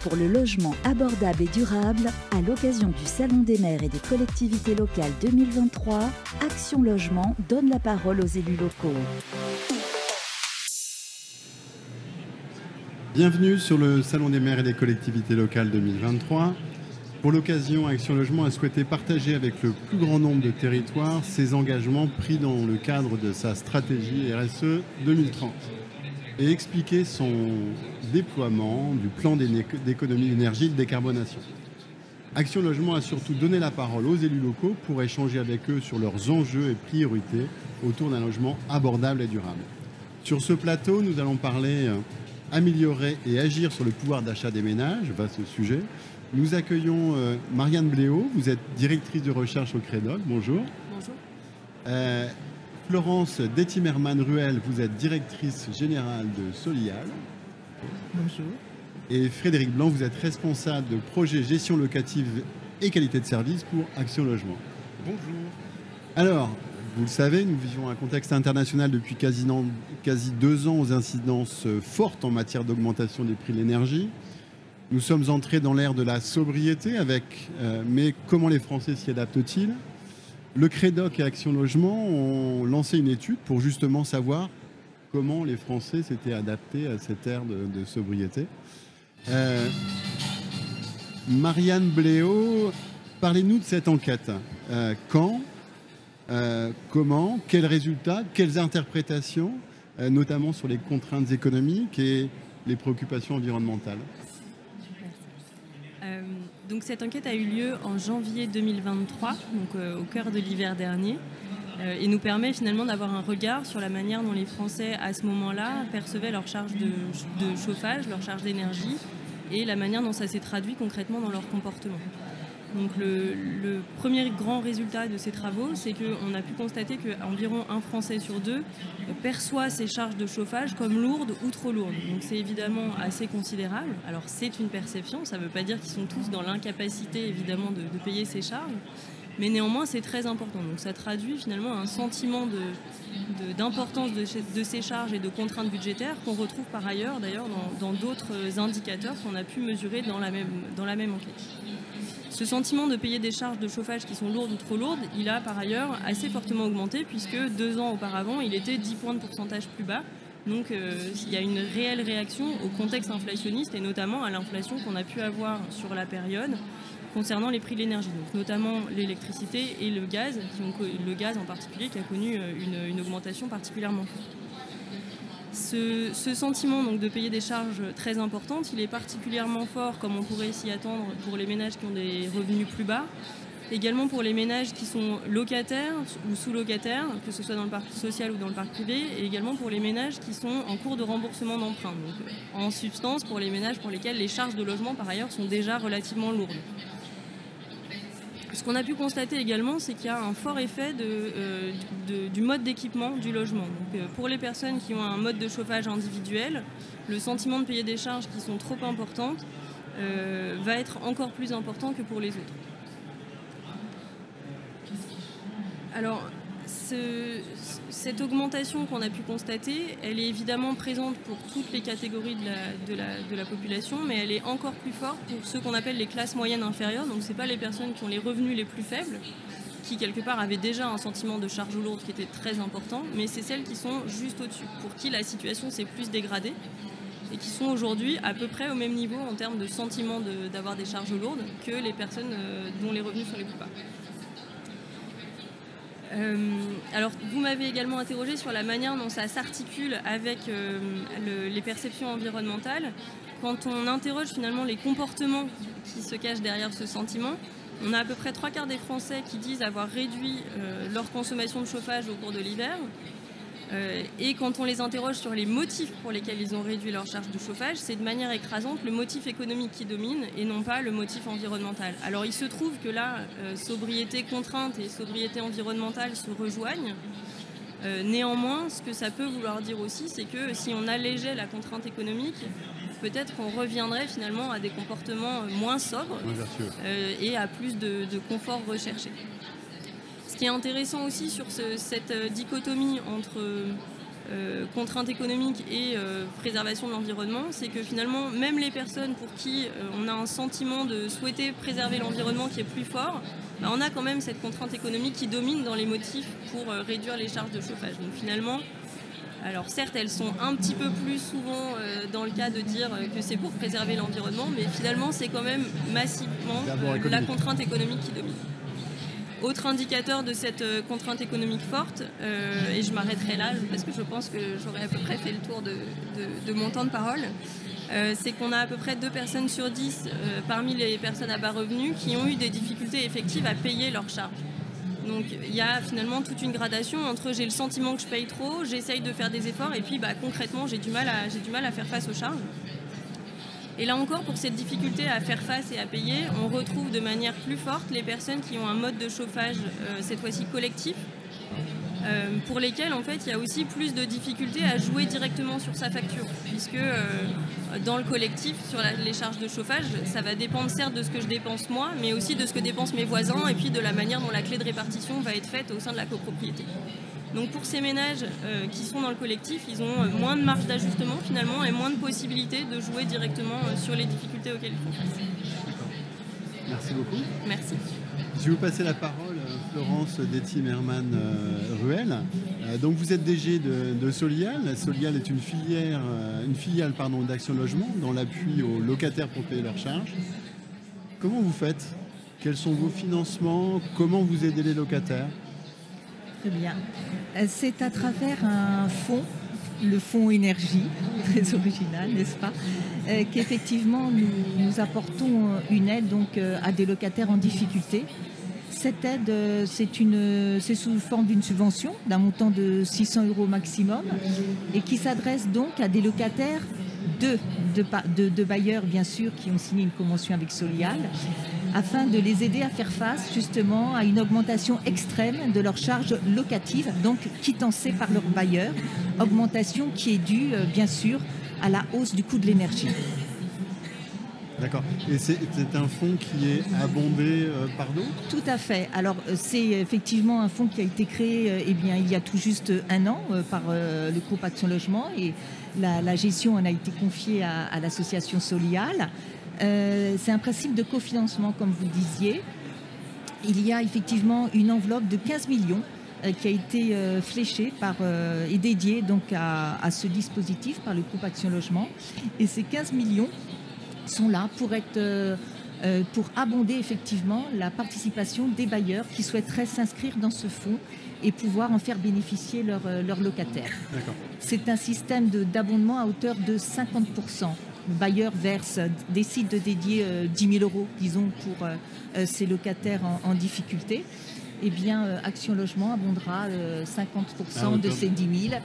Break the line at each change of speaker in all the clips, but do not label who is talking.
pour le logement abordable et durable à l'occasion du Salon des maires et des collectivités locales 2023, Action Logement donne la parole aux élus locaux.
Bienvenue sur le Salon des maires et des collectivités locales 2023. Pour l'occasion, Action Logement a souhaité partager avec le plus grand nombre de territoires ses engagements pris dans le cadre de sa stratégie RSE 2030 et expliquer son déploiement du plan d'économie d'énergie et de décarbonation. Action Logement a surtout donné la parole aux élus locaux pour échanger avec eux sur leurs enjeux et priorités autour d'un logement abordable et durable. Sur ce plateau, nous allons parler euh, améliorer et agir sur le pouvoir d'achat des ménages, vaste sujet. Nous accueillons euh, Marianne Bléau, vous êtes directrice de recherche au Crédoc, bonjour.
Bonjour.
Euh, Florence Dettimerman-Ruel, vous êtes directrice générale de Solial.
Bonjour.
Et Frédéric Blanc, vous êtes responsable de projet gestion locative et qualité de service pour Action Logement.
Bonjour.
Alors, vous le savez, nous vivons un contexte international depuis quasi, quasi deux ans aux incidences fortes en matière d'augmentation des prix de l'énergie. Nous sommes entrés dans l'ère de la sobriété avec, euh, mais comment les Français s'y adaptent-ils? Le Crédoc et Action Logement ont lancé une étude pour justement savoir comment les Français s'étaient adaptés à cette ère de, sobriété. Euh, Marianne Bléau, parlez-nous de cette enquête. Euh, quand euh, Comment Quels résultats Quelles interprétations Notamment sur les contraintes économiques et les préoccupations environnementales?
Donc cette enquête a eu lieu en janvier 2023, donc euh, au cœur de l'hiver dernier, euh, et nous permet finalement d'avoir un regard sur la manière dont les Français à ce moment-là percevaient leur charge de chauffage, leur charge d'énergie, et la manière dont ça s'est traduit concrètement dans leur comportement. Donc le, premier grand résultat de ces travaux, c'est qu'on a pu constater qu'environ un Français sur deux perçoit ces charges de chauffage comme lourdes ou trop lourdes. Donc c'est évidemment assez considérable. Alors c'est une perception, ça ne veut pas dire qu'ils sont tous dans l'incapacité évidemment de, payer ces charges, mais néanmoins c'est très important. Donc ça traduit finalement un sentiment d'importance de, ces charges et de contraintes budgétaires qu'on retrouve par ailleurs d'ailleurs dans d'autres indicateurs qu'on a pu mesurer dans la même enquête. Ce sentiment de payer des charges de chauffage qui sont lourdes ou trop lourdes, il a par ailleurs assez fortement augmenté puisque deux ans auparavant, il était 10 points de pourcentage plus bas. Donc euh, il y a une réelle réaction au contexte inflationniste et notamment à l'inflation qu'on a pu avoir sur la période concernant les prix de l'énergie, donc notamment l'électricité et le gaz, le gaz en particulier qui a connu euh, une augmentation particulièrement forte. Ce, sentiment donc, de payer des charges très importantes, il est particulièrement fort, comme on pourrait s'y attendre, pour les ménages qui ont des revenus plus bas, également pour les ménages qui sont locataires ou sous-locataires, que ce soit dans le parc social ou dans le parc privé, et également pour les ménages qui sont en cours de remboursement d'emprunt. En substance, pour les ménages pour lesquels les charges de logement, par ailleurs, sont déjà relativement lourdes. Ce qu'on a pu constater également, c'est qu'il y a un fort effet euh, du mode d'équipement du logement. Euh, pour les personnes qui ont un mode de chauffage individuel, le sentiment de payer des charges qui sont trop importantes euh, va être encore plus important que pour les autres. Alors, cette augmentation qu'on a pu constater, elle est évidemment présente pour toutes les catégories de la, population, mais elle est encore plus forte pour ceux qu'on appelle les classes moyennes inférieures. Donc ce n'est pas les personnes qui ont les revenus les plus faibles, qui quelque part avaient déjà un sentiment de charge lourde qui était très important, mais c'est celles qui sont juste au-dessus, pour qui la situation s'est plus dégradée et qui sont aujourd'hui à peu près au même niveau en termes de sentiment d'avoir des charges lourdes que les personnes euh, dont les revenus sont les plus bas. Euh, alors, vous m'avez également interrogé sur la manière dont ça s'articule avec euh, les perceptions environnementales. Quand on interroge finalement les comportements qui se cachent derrière ce sentiment, on a à peu près trois quarts des Français qui disent avoir réduit euh, leur consommation de chauffage au cours de l'hiver, euh, et quand on les interroge sur les motifs pour lesquels ils ont réduit leur charge de chauffage, c'est de manière écrasante le motif économique qui domine et non pas le motif environnemental. Alors il se trouve que là, euh, sobriété contrainte et sobriété environnementale se rejoignent. Euh, néanmoins, ce que ça peut vouloir dire aussi, c'est que si on allégeait la contrainte économique, peut-être qu'on reviendrait finalement à des comportements moins sobres et à plus de confort recherché qui est intéressant aussi sur cette euh, dichotomie entre euh, contrainte économique et euh, préservation de l'environnement, c'est que finalement, même les personnes pour qui on a un sentiment de souhaiter préserver l'environnement qui est plus fort, bah, on a quand même cette contrainte économique qui domine dans les motifs pour réduire les charges de chauffage. Donc finalement, alors certes, elles sont un petit peu plus souvent dans le cas de dire que c'est pour préserver l'environnement, mais finalement, c'est quand même massivement la contrainte économique qui domine. Autre indicateur de cette euh, contrainte économique forte, euh, et je m'arrêterai là parce que je pense que j'aurais à peu près fait le tour de, mon temps de parole, euh, c'est qu'on a à peu près deux personnes sur dix parmi les personnes à bas revenus qui ont eu des difficultés effectives à payer leurs charges. Donc il y a finalement toute une gradation entre j'ai le sentiment que je paye trop, j'essaye de faire des efforts et puis bah, concrètement j'ai du mal à faire face aux charges. Et là encore, pour cette difficulté à faire face et à payer, on retrouve de manière plus forte les personnes qui ont un mode de chauffage, euh, cette fois-ci collectif, euh, pour lesquelles en fait il y a aussi plus de difficultés à jouer directement sur sa facture, puisque euh, dans le collectif, sur les charges de chauffage, ça va dépendre certes de ce que je dépense moi, mais aussi de ce que dépensent mes voisins et puis de la manière dont la clé de répartition va être faite au sein de la copropriété. Donc pour ces ménages euh, qui sont dans le collectif, ils ont euh, moins de marge d'ajustement finalement et moins de possibilités de jouer directement euh, sur les difficultés auxquelles ils font face.
Merci beaucoup.
Merci.
Je vais vous passer la parole, Florence Detty-Merman Ruel. donc vous êtes DG de, Solial. Solial est une filière, une filiale d'Action Logement dans l'appui aux locataires pour payer leurs charges. Comment vous faites? Quels sont vos financements? Comment vous aidez les locataires?
Très bien. Euh, c'est à travers un fonds, le fonds énergie, très original, n'est-ce pas, euh, qu'effectivement nous, apportons une aide donc euh, à des locataires en difficulté. Cette aide, c'est sous forme d'une subvention d'un montant de 600 euros maximum et qui s'adresse donc à des locataires de, bailleurs, bien sûr, qui ont signé une convention avec Solial, afin de les aider à faire face justement à une augmentation extrême de leurs charges locatives, donc quittancées par leurs bailleurs, augmentation qui est due, euh, bien sûr, à la hausse du coût de l'énergie.
D'accord. Et c'est un fonds qui est abondé euh, par d'autres?
Tout à fait. Alors euh, c'est effectivement un fonds qui a été créé eh bien, il y a tout juste un an par le groupe Action Logement et la, gestion en a été confiée à, l'association Solial. Euh, c'est un principe de cofinancement, comme vous disiez. Il y a effectivement une enveloppe de 15 millions euh, qui a été euh, fléchée par, et dédiée donc à, ce dispositif par le groupe Action Logement. Et ces 15 millions sont là pour être pour abonder effectivement la participation des bailleurs qui souhaiteraient s'inscrire dans ce fonds et pouvoir en faire bénéficier leurs locataires. C'est un système d'abondement à hauteur de 50%. Le bailleur verse, décide de dédier 10 euh, 000 euros, disons, pour euh, euh, ces locataires en, difficulté. Eh bien, Action Logement abondera 50% de ces 10 000,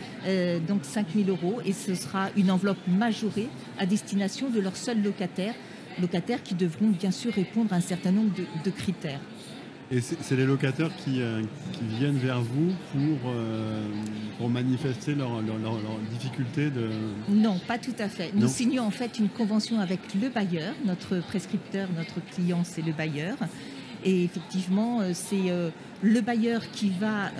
donc 5 000 euros, et ce sera une enveloppe majorée à destination de leurs seuls locataires, locataires qui devront bien sûr répondre à un certain nombre de critères.
Et c'est les locataires qui, euh, viennent vers vous pour, euh, pour manifester leurs leur, leur, difficultés de...
Non, pas tout à fait. Nous signons en fait une convention avec le bailleur. Notre prescripteur, notre client, c'est le bailleur. Et effectivement, euh, c'est le bailleur qui va,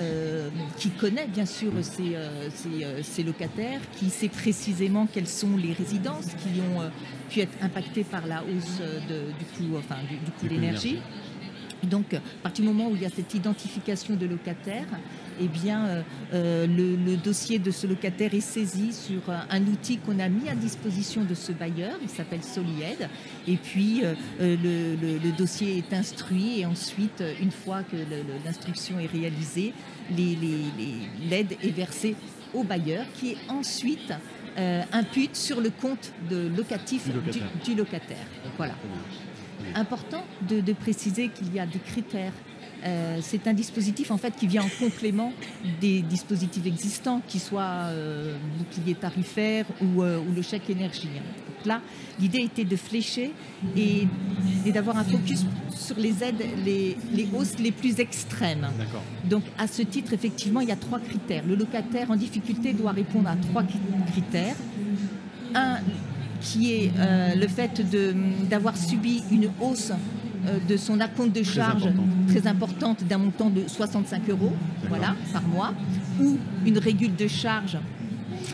qui connaît bien sûr ses, locataires, qui sait précisément quelles sont les résidences qui ont pu être impactées par la hausse du coût, enfin, du, du coût de l'énergie. Donc, à partir du moment où il y a cette identification de locataire, eh bien, euh, euh, le, dossier de ce locataire est saisi sur un, outil qu'on a mis à disposition de ce bailleur, il s'appelle Solied, et puis euh, le, dossier est instruit, et ensuite, une fois que l'instruction est réalisée, l'aide est versée au bailleur, qui est ensuite impute sur le compte de locatif du locataire. Voilà. Important de, préciser qu'il y a des critères. Euh, c'est un dispositif en fait qui vient en complément des dispositifs existants, qui soient euh, bouclier tarifaire ou, euh, ou, le chèque énergie. Donc là, l'idée était de flécher et, d'avoir un focus sur les aides, les, les hausses les plus extrêmes. Donc à ce titre, effectivement, il y a trois critères. Le locataire en difficulté doit répondre à trois critères. Un, qui est euh, le fait d'avoir subi une hausse euh, de son acompte de charge très importante d'un montant de 65 euros voilà, par mois, ou une régule de charge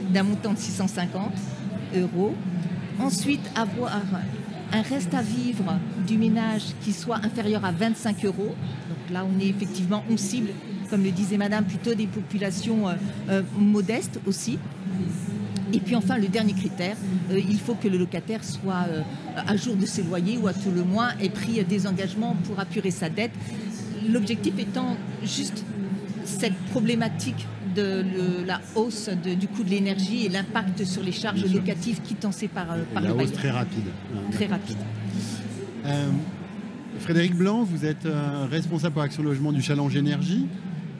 d'un montant de 650 euros. Ensuite, avoir un reste à vivre du ménage qui soit inférieur à 25 euros. Donc là, on est effectivement, on cible, comme le disait Madame, plutôt des populations euh, euh, modestes aussi. Et puis enfin, le dernier critère, euh, il faut que le locataire soit à jour de ses loyers ou à tout le moins ait pris des engagements pour apurer sa dette. L'objectif étant juste cette problématique de la hausse du coût de l'énergie et l'impact sur les charges locatives quittancées par, par
la hausse très rapide.
Très rapide.
Frédéric Blanc, vous êtes responsable pour Action Logement du Challenge Énergie.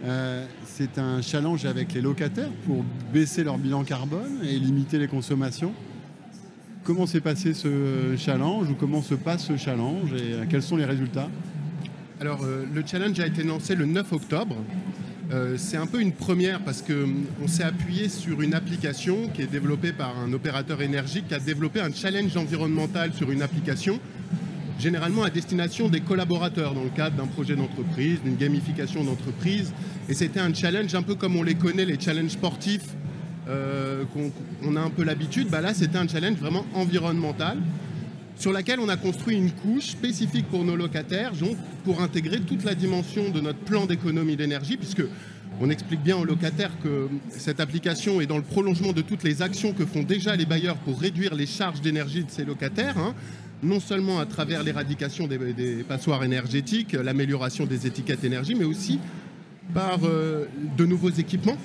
Euh, c'est un challenge avec les locataires pour baisser leur bilan carbone et limiter les consommations. Comment s'est passé ce challenge ou comment se passe ce challenge et euh, quels sont les résultats?
Alors euh, le challenge a été lancé le 9 octobre. c'est un peu une première parce qu'on s'est appuyé sur une application qui est développée par un opérateur énergique qui a développé un challenge environnemental sur une application généralement à destination des collaborateurs dans le cadre d'un projet d'entreprise, d'une gamification d'entreprise. Et c'était un challenge un peu comme on les connaît, les challenges sportifs, euh, qu'on a un peu l'habitude. Bah là, c'était un challenge vraiment environnemental sur laquelle on a construit une couche spécifique pour nos locataires, donc pour intégrer toute la dimension de notre plan d'économie d'énergie, puisque on explique bien aux locataires que cette application est dans le prolongement de toutes les actions que font déjà les bailleurs pour réduire les charges d'énergie de ces locataires. Hein non seulement à travers l'éradication des, passoires énergétiques, l'amélioration des étiquettes énergie, mais aussi par euh, de nouveaux équipements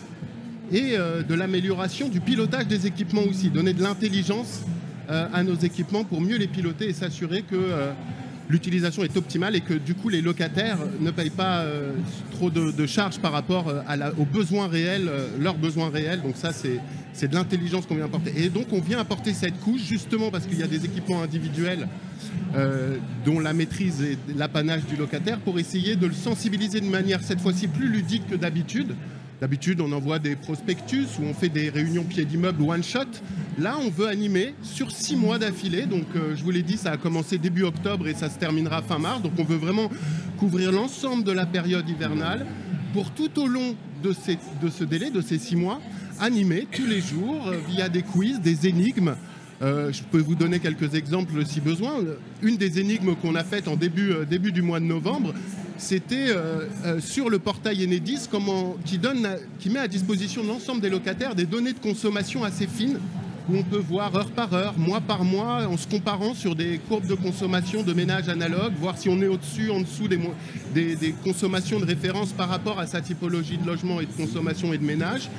et euh, de l'amélioration du pilotage des équipements aussi, donner de l'intelligence euh, à nos équipements pour mieux les piloter et s'assurer que l'utilisation est optimale et que du coup les locataires ne payent pas trop de, charges par rapport aux besoins réels, leurs besoins réels. Donc ça c'est c'est de l'intelligence qu'on vient apporter. Et donc on vient apporter cette couche justement parce qu'il y a des équipements individuels euh, dont la maîtrise est l'apanage du locataire pour essayer de le sensibiliser de manière cette fois-ci plus ludique que d'habitude. D'habitude, on envoie des prospectus ou on fait des réunions pieds d'immeuble one shot. Là, on veut animer sur six mois d'affilée. Donc, euh, je vous l'ai dit, ça a commencé début octobre et ça se terminera fin mars. Donc, on veut vraiment couvrir l'ensemble de la période hivernale pour tout au long de, de ce délai, de ces six mois, animé tous les jours euh, via des quiz, des énigmes. Euh, je peux vous donner quelques exemples si besoin. Une des énigmes qu'on a faites en début, euh, début du mois de novembre, c'était sur le portail Enedis comment, qui, donne, qui met à disposition de l'ensemble des locataires des données de consommation assez fines où on peut voir heure par heure, mois par mois, en se comparant sur des courbes de consommation de ménage analogue, voir si on est au-dessus, en dessous des, consommations de référence par rapport à sa typologie de logement et de consommation et de ménage.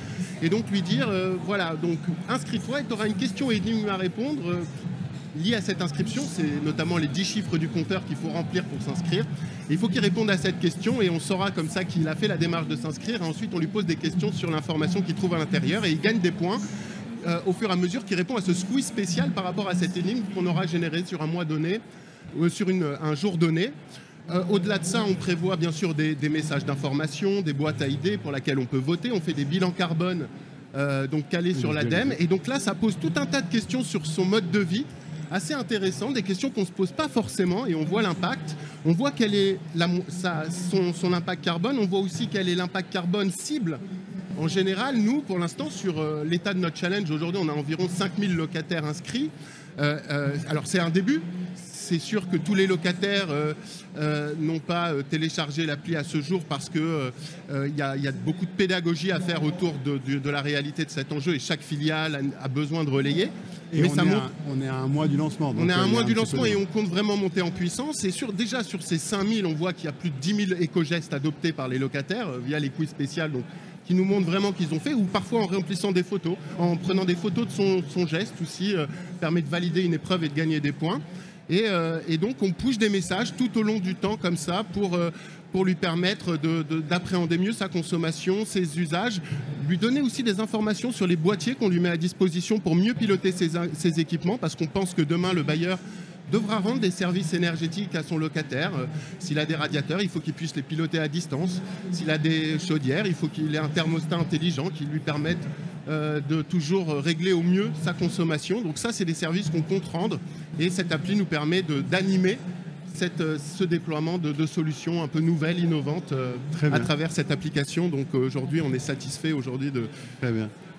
Et donc lui dire, euh, voilà, donc inscris-toi et tu auras une question énigme à répondre. Euh, liée à cette inscription, c'est notamment les 10 chiffres du compteur qu'il faut remplir pour s'inscrire. Il faut qu'il réponde à cette question et on saura comme ça qu'il a fait la démarche de s'inscrire. ensuite, on lui pose des questions sur l'information qu'il trouve à l'intérieur et il gagne des points euh, au fur et à mesure qui répond à ce squeeze spécial par rapport à cette énigme qu'on aura générée sur un mois donné ou euh, sur un jour donné. Euh, au-delà de ça, on prévoit bien sûr des, messages d'information, des boîtes à idées pour lesquelles on peut voter. On fait des bilans carbone donc calés sur l'ADEME. Et donc là, ça pose tout un tas de questions sur son mode de vie, assez intéressant, des questions qu'on ne se pose pas forcément et on voit l'impact. On voit quel est son, son, impact carbone, on voit aussi quel est l'impact carbone cible en général, nous, pour l'instant, sur euh, l'état de notre challenge, aujourd'hui, on a environ 5000 locataires inscrits. Euh, euh, alors, c'est un début. C'est sûr que tous les locataires n'ont pas téléchargé l'appli à ce jour parce qu'il y, a beaucoup de pédagogie à faire autour de, la réalité de cet enjeu et chaque filiale a, besoin de relayer.
Et Mais on, ça est à, on est à un mois du lancement.
on est à un mois du lancement et on compte vraiment monter en puissance. Et sur, déjà sur ces 5000, on voit qu'il y a plus de 10 000 éco-gestes adoptés par les locataires via les quiz spéciales. Donc qui nous montrent vraiment qu'ils ont fait, ou parfois en remplissant des photos, en prenant des photos de son, geste aussi, euh, permet de valider une épreuve et de gagner des points. Et, euh, donc on push des messages tout au long du temps comme ça pour, euh, pour lui permettre d'appréhender mieux sa consommation, ses usages, lui donner aussi des informations sur les boîtiers qu'on lui met à disposition pour mieux piloter ses équipements, parce qu'on pense que demain le bailleur devra rendre des services énergétiques à son locataire. Euh, s'il a des radiateurs, il faut qu'il puisse les piloter à distance. S'il a des chaudières, il faut qu'il ait un thermostat intelligent qui lui permette euh, de toujours régler au mieux sa consommation. Donc ça, c'est des services qu'on compte rendre et cette appli nous permet d'animer euh, ce déploiement de, solutions un peu nouvelles, innovantes à travers cette application. Donc aujourd'hui, on est satisfait aujourd'hui de,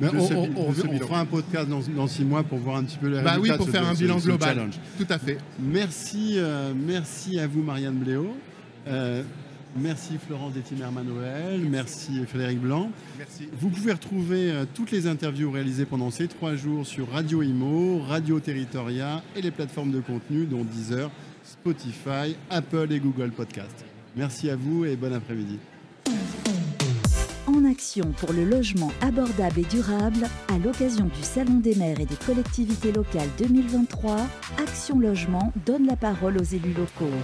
on, fera un podcast dans, six mois pour voir un petit peu les
bah
résultats.
oui, pour faire un bilan global. Tout à fait.
Merci, euh, merci à vous, Marianne Bléau. Euh, merci Florence Détimer-Manoël, merci Frédéric Blanc.
Merci.
Vous pouvez retrouver euh, toutes les interviews réalisées pendant ces trois jours sur Radio Imo, Radio Territoria et les plateformes de contenu dont Deezer, Spotify, Apple et Google Podcast. Merci à vous et bon après-midi
action pour le logement abordable et durable à l'occasion du Salon des maires et des collectivités locales 2023, Action Logement donne la parole aux élus locaux.